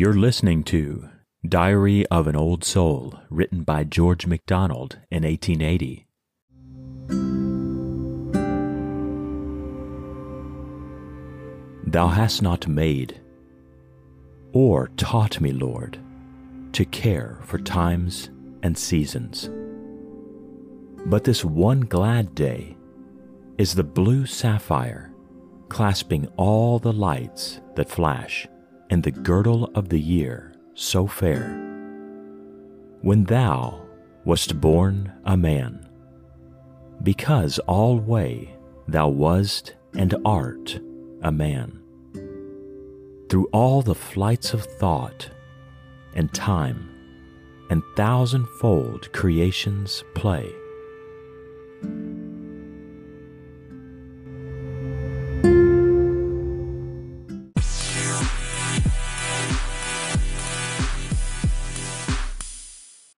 You're listening to Diary of an Old Soul, written by George MacDonald in 1880. Thou hast not made or taught me, Lord, to care for times and seasons. But this one glad day is the blue sapphire clasping all the lights that flash in the girdle of the year so fair. When thou wast born a man, because alway thou wast and art a man. Through all the flights of thought and time and thousandfold creation's play,